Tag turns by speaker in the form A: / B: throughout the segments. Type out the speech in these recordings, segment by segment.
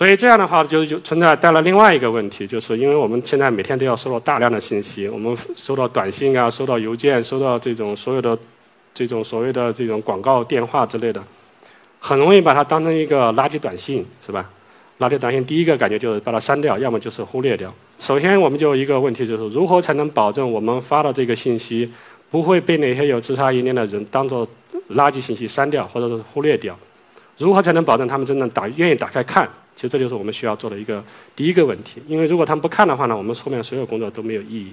A: 所以这样的话，就就存在带来另外一个问题，就是因为我们现在每天都要收到大量的信息，我们收到短信啊，收到邮件，收到这种所有的这种所谓的这种广告电话之类的，很容易把它当成一个垃圾短信，是吧？垃圾短信第一个感觉就是把它删掉，要么就是忽略掉。首先，我们就一个问题，就是如何才能保证我们发的这个信息不会被那些有自杀意念的人当做垃圾信息删掉，或者是忽略掉？如何才能保证他们真正打愿意打开看？其实这就是我们需要做的一个第一个问题，因为如果他们不看的话呢，我们后面所有工作都没有意义。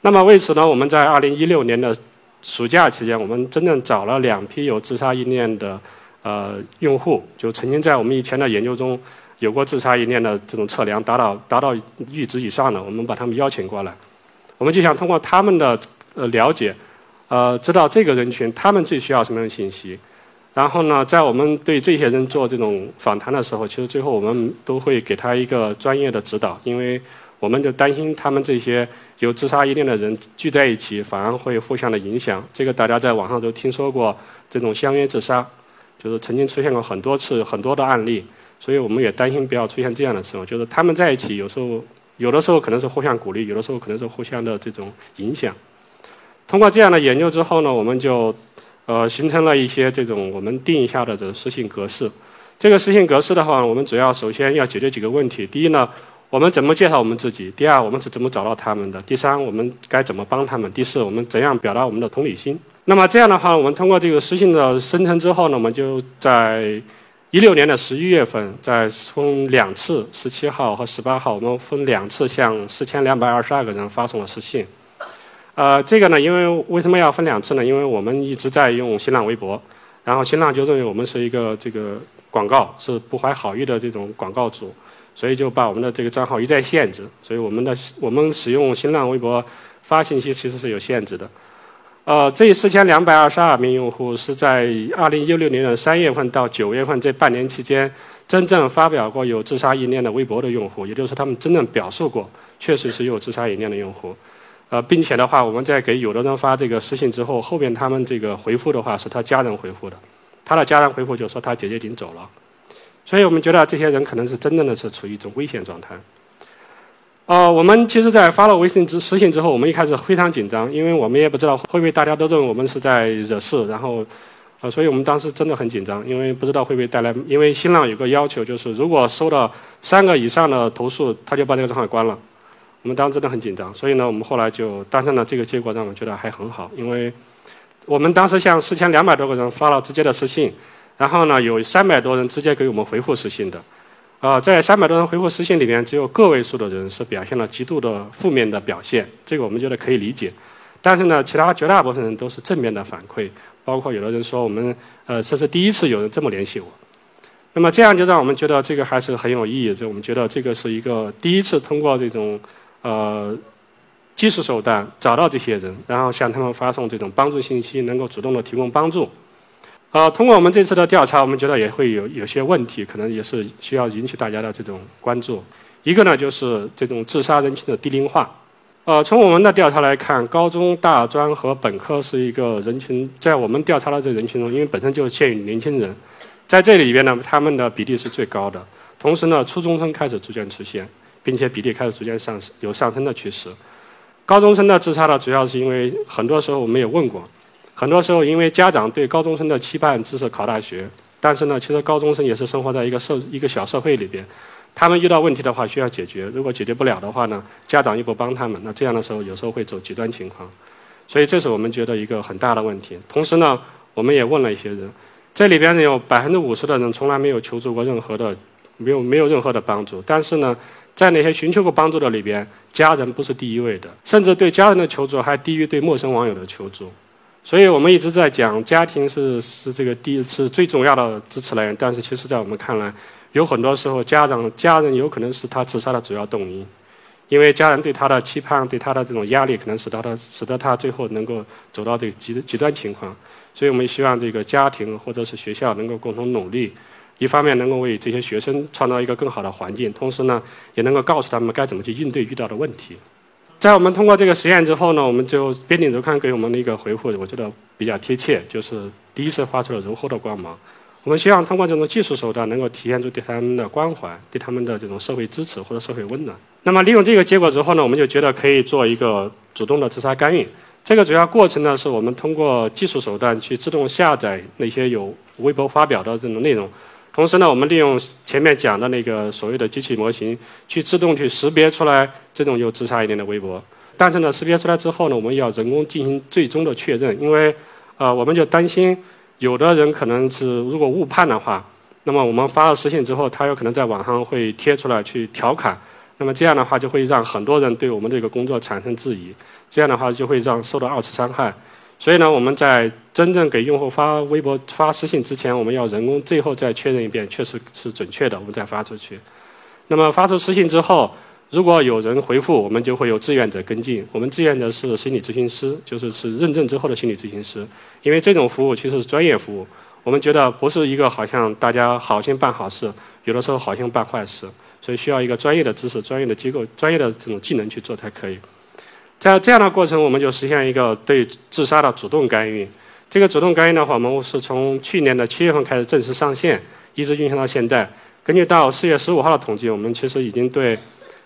A: 那么为此呢，我们在二零一六年的暑假期间，我们真正找了两批有自杀意念的呃用户，就曾经在我们以前的研究中有过自杀意念的这种测量达到达到阈值以上的，我们把他们邀请过来，我们就想通过他们的呃了解，呃知道这个人群他们最需要什么样的信息。然后呢，在我们对这些人做这种访谈的时候，其实最后我们都会给他一个专业的指导，因为我们就担心他们这些有自杀意念的人聚在一起，反而会互相的影响。这个大家在网上都听说过，这种相约自杀，就是曾经出现过很多次很多的案例，所以我们也担心不要出现这样的时候，就是他们在一起有时候有的时候可能是互相鼓励，有的时候可能是互相的这种影响。通过这样的研究之后呢，我们就。呃，形成了一些这种我们定下的这私信格式。这个私信格式的话，我们主要首先要解决几个问题：第一呢，我们怎么介绍我们自己；第二，我们是怎么找到他们的；第三，我们该怎么帮他们；第四，我们怎样表达我们的同理心。那么这样的话，我们通过这个私信的生成之后呢，我们就在一六年的十一月份，在分两次，十七号和十八号，我们分两次向四千两百二十二个人发送了私信。呃，这个呢，因为为什么要分两次呢？因为我们一直在用新浪微博，然后新浪就认为我们是一个这个广告是不怀好意的这种广告主，所以就把我们的这个账号一再限制。所以我们的我们使用新浪微博发信息其实是有限制的。呃，这四千两百二十二名用户是在二零一六年的三月份到九月份这半年期间真正发表过有自杀意念的微博的用户，也就是说他们真正表述过确实是有自杀意念的用户。呃，并且的话，我们在给有的人发这个私信之后，后边他们这个回复的话是他家人回复的，他的家人回复就说他姐姐已经走了，所以我们觉得这些人可能是真正的是处于一种危险状态。呃，我们其实，在发了微信之私信之后，我们一开始非常紧张，因为我们也不知道会不会大家都认为我们是在惹事，然后，呃，所以我们当时真的很紧张，因为不知道会不会带来，因为新浪有个要求，就是如果收到三个以上的投诉，他就把这个账号关了。我们当时真的很紧张，所以呢，我们后来就当上了这个结果，让我觉得还很好。因为我们当时向四千两百多个人发了直接的私信，然后呢，有三百多人直接给我们回复私信的。啊，在三百多人回复私信里面，只有个位数的人是表现了极度的负面的表现，这个我们觉得可以理解。但是呢，其他绝大部分人都是正面的反馈，包括有的人说我们呃这是第一次有人这么联系我。那么这样就让我们觉得这个还是很有意义，就我们觉得这个是一个第一次通过这种。呃，技术手段找到这些人，然后向他们发送这种帮助信息，能够主动的提供帮助。呃，通过我们这次的调查，我们觉得也会有有些问题，可能也是需要引起大家的这种关注。一个呢，就是这种自杀人群的低龄化。呃，从我们的调查来看，高中、大专和本科是一个人群，在我们调查的这人群中，因为本身就限于年轻人，在这里边呢，他们的比例是最高的。同时呢，初中生开始逐渐出现。并且比例开始逐渐上升，有上升的趋势。高中生的自杀呢，主要是因为很多时候我们也问过，很多时候因为家长对高中生的期盼只是考大学，但是呢，其实高中生也是生活在一个社一个小社会里边，他们遇到问题的话需要解决，如果解决不了的话呢，家长又不帮他们，那这样的时候有时候会走极端情况，所以这是我们觉得一个很大的问题。同时呢，我们也问了一些人，这里边有百分之五十的人从来没有求助过任何的，没有没有任何的帮助，但是呢。在那些寻求过帮助的里边，家人不是第一位的，甚至对家人的求助还低于对陌生网友的求助。所以我们一直在讲，家庭是是这个第一次最重要的支持来源。但是其实，在我们看来，有很多时候，家长家人有可能是他自杀的主要动因，因为家人对他的期盼、对他的这种压力，可能使得他使得他最后能够走到这个极极端情况。所以我们希望这个家庭或者是学校能够共同努力，一方面能够为这些学生创造一个更好的环境，同时呢，也能够告诉他们该怎么去应对遇到的问题。在我们通过这个实验之后呢，我们就边顶周刊给我们的一个回复，我觉得比较贴切，就是第一次发出了柔和的光芒。我们希望通过这种技术手段，能够体现出对他们的关怀，对他们的这种社会支持或者社会温暖。那么利用这个结果之后呢，我们就觉得可以做一个主动的自杀干预。这个主要过程呢，是我们通过技术手段去自动下载那些有微博发表的这种内容。同时呢，我们利用前面讲的那个所谓的机器模型，去自动去识别出来这种有自杀意念的微博。但是呢，识别出来之后呢，我们要人工进行最终的确认，因为，呃，我们就担心有的人可能是如果误判的话，那么我们发了私信之后，他有可能在网上会贴出来去调侃，那么这样的话就会让很多人对我们这个工作产生质疑，这样的话就会让受到二次伤害。所以呢，我们在真正给用户发微博、发私信之前，我们要人工最后再确认一遍，确实是准确的，我们再发出去。那么发出私信之后，如果有人回复，我们就会有志愿者跟进。我们志愿者是心理咨询师，就是是认证之后的心理咨询师。因为这种服务其实是专业服务，我们觉得不是一个好像大家好心办好事，有的时候好心办坏事，所以需要一个专业的知识、专业的机构、专业的这种技能去做才可以。在这样的过程，我们就实现一个对自杀的主动干预。这个主动干预的话，我们是从去年的七月份开始正式上线，一直运行到现在。根据到四月十五号的统计，我们其实已经对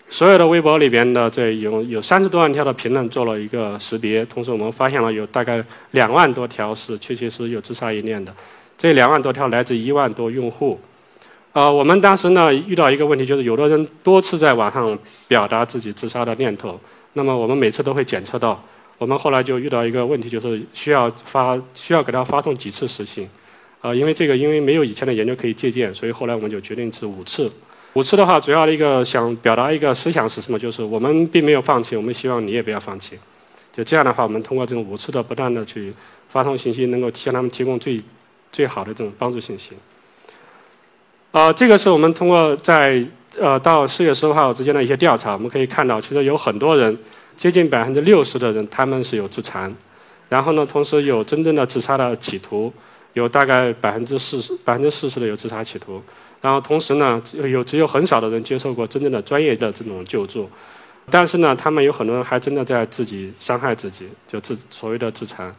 A: 所有的微博里边的这有有三十多万条的评论做了一个识别，同时我们发现了有大概两万多条是确确实实有自杀意念的。这两万多条来自一万多用户。呃，我们当时呢遇到一个问题，就是有的人多次在网上表达自己自杀的念头。那么我们每次都会检测到，我们后来就遇到一个问题，就是需要发需要给他发送几次实信，啊，因为这个因为没有以前的研究可以借鉴，所以后来我们就决定是五次。五次的话，主要的一个想表达一个思想是什么？就是我们并没有放弃，我们希望你也不要放弃。就这样的话，我们通过这种五次的不断的去发送信息，能够向他们提供最最好的这种帮助信息。啊，这个是我们通过在。呃，到四月十五号之间的一些调查，我们可以看到，其实有很多人，接近百分之六十的人，他们是有自残，然后呢，同时有真正的自杀的企图，有大概百分之四十，百分之四十的有自杀企图，然后同时呢，有只有很少的人接受过真正的专业的这种救助，但是呢，他们有很多人还真的在自己伤害自己，就自所谓的自残，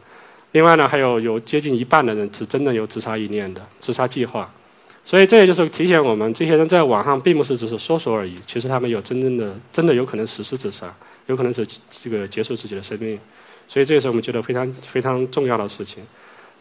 A: 另外呢，还有有接近一半的人是真的有自杀意念的自杀计划。所以这也就是提醒我们，这些人在网上并不是只是说说而已，其实他们有真正的、真的有可能实施自杀，有可能是这个结束自己的生命。所以这也是我们觉得非常非常重要的事情。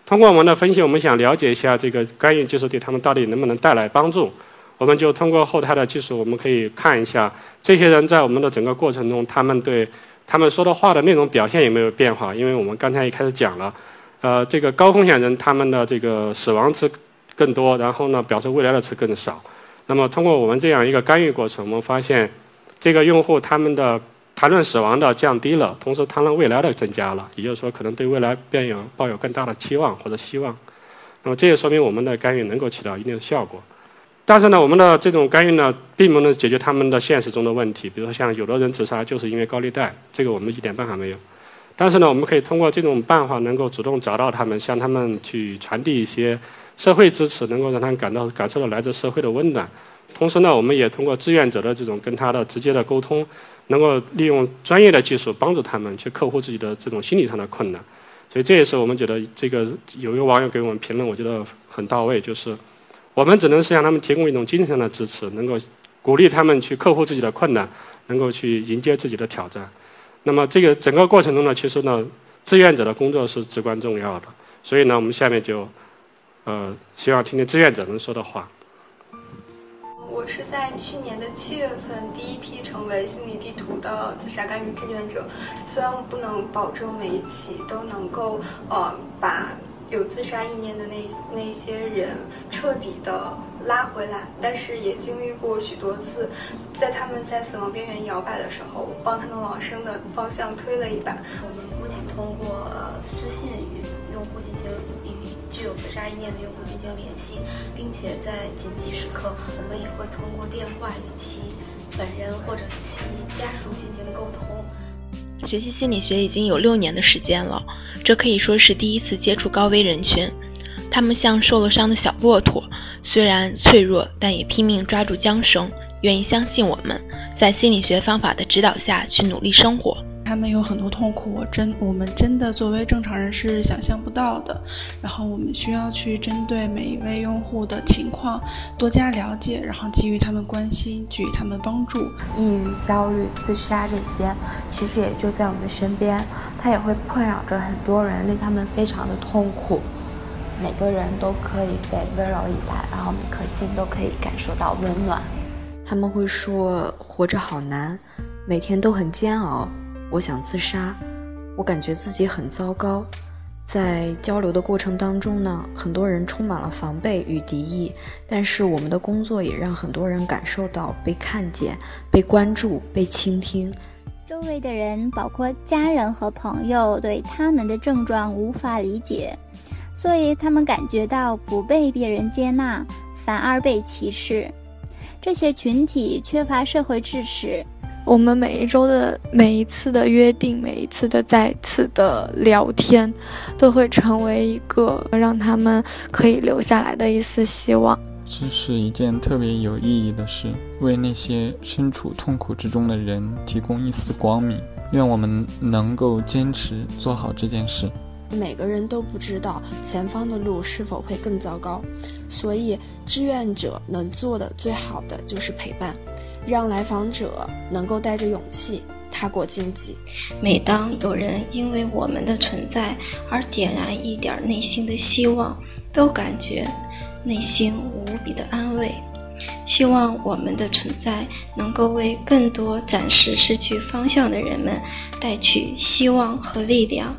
A: 通过我们的分析，我们想了解一下这个干预技术对他们到底能不能带来帮助。我们就通过后台的技术，我们可以看一下这些人在我们的整个过程中，他们对他们说的话的内容表现有没有变化。因为我们刚才一开始讲了，呃，这个高风险人他们的这个死亡值。更多，然后呢，表示未来的次更少。那么，通过我们这样一个干预过程，我们发现，这个用户他们的谈论死亡的降低了，同时谈论未来的增加了，也就是说，可能对未来便有抱有更大的期望或者希望。那么，这也说明我们的干预能够起到一定的效果。但是呢，我们的这种干预呢，并不能解决他们的现实中的问题，比如说像有的人自杀就是因为高利贷，这个我们一点办法没有。但是呢，我们可以通过这种办法，能够主动找到他们，向他们去传递一些。社会支持能够让他们感到感受到来自社会的温暖，同时呢，我们也通过志愿者的这种跟他的直接的沟通，能够利用专业的技术帮助他们去克服自己的这种心理上的困难。所以这也是我们觉得这个有一个网友给我们评论，我觉得很到位，就是我们只能是向他们提供一种精神上的支持，能够鼓励他们去克服自己的困难，能够去迎接自己的挑战。那么这个整个过程中呢，其实呢，志愿者的工作是至关重要的。所以呢，我们下面就。呃，希望听听志愿者们说的话。
B: 我是在去年的七月份第一批成为心理地图的自杀干预志愿者。虽然我不能保证每一期都能够呃把有自杀意念的那那些人彻底的拉回来，但是也经历过许多次，在他们在死亡边缘摇摆的时候，帮他们往生的方向推了一把。
C: 我们不仅通过私信与用户进行与。具有自杀意念的用户进行联系，并且在紧急时刻，我们也会通过电话与其本人或者其家属进行沟通。
D: 学习心理学已经有六年的时间了，这可以说是第一次接触高危人群。他们像受了伤的小骆驼，虽然脆弱，但也拼命抓住缰绳，愿意相信我们，在心理学方法的指导下去努力生活。
E: 他们有很多痛苦，我真我们真的作为正常人是想象不到的。然后我们需要去针对每一位用户的情况多加了解，然后给予他们关心，给予他们帮助。
F: 抑郁、焦虑、自杀这些，其实也就在我们的身边，它也会困扰着很多人，令他们非常的痛苦。每个人都可以被温柔以待，然后每颗心都可以感受到温暖。
G: 他们会说活着好难，每天都很煎熬。我想自杀，我感觉自己很糟糕。在交流的过程当中呢，很多人充满了防备与敌意，但是我们的工作也让很多人感受到被看见、被关注、被倾听。
H: 周围的人，包括家人和朋友，对他们的症状无法理解，所以他们感觉到不被别人接纳，反而被歧视。这些群体缺乏社会支持。
I: 我们每一周的每一次的约定，每一次的再次的聊天，都会成为一个让他们可以留下来的一丝希望。
J: 这是一件特别有意义的事，为那些身处痛苦之中的人提供一丝光明。愿我们能够坚持做好这件事。
K: 每个人都不知道前方的路是否会更糟糕，所以志愿者能做的最好的就是陪伴。让来访者能够带着勇气踏过荆棘。
L: 每当有人因为我们的存在而点燃一点内心的希望，都感觉内心无比的安慰。希望我们的存在能够为更多暂时失去方向的人们带去希望和力量。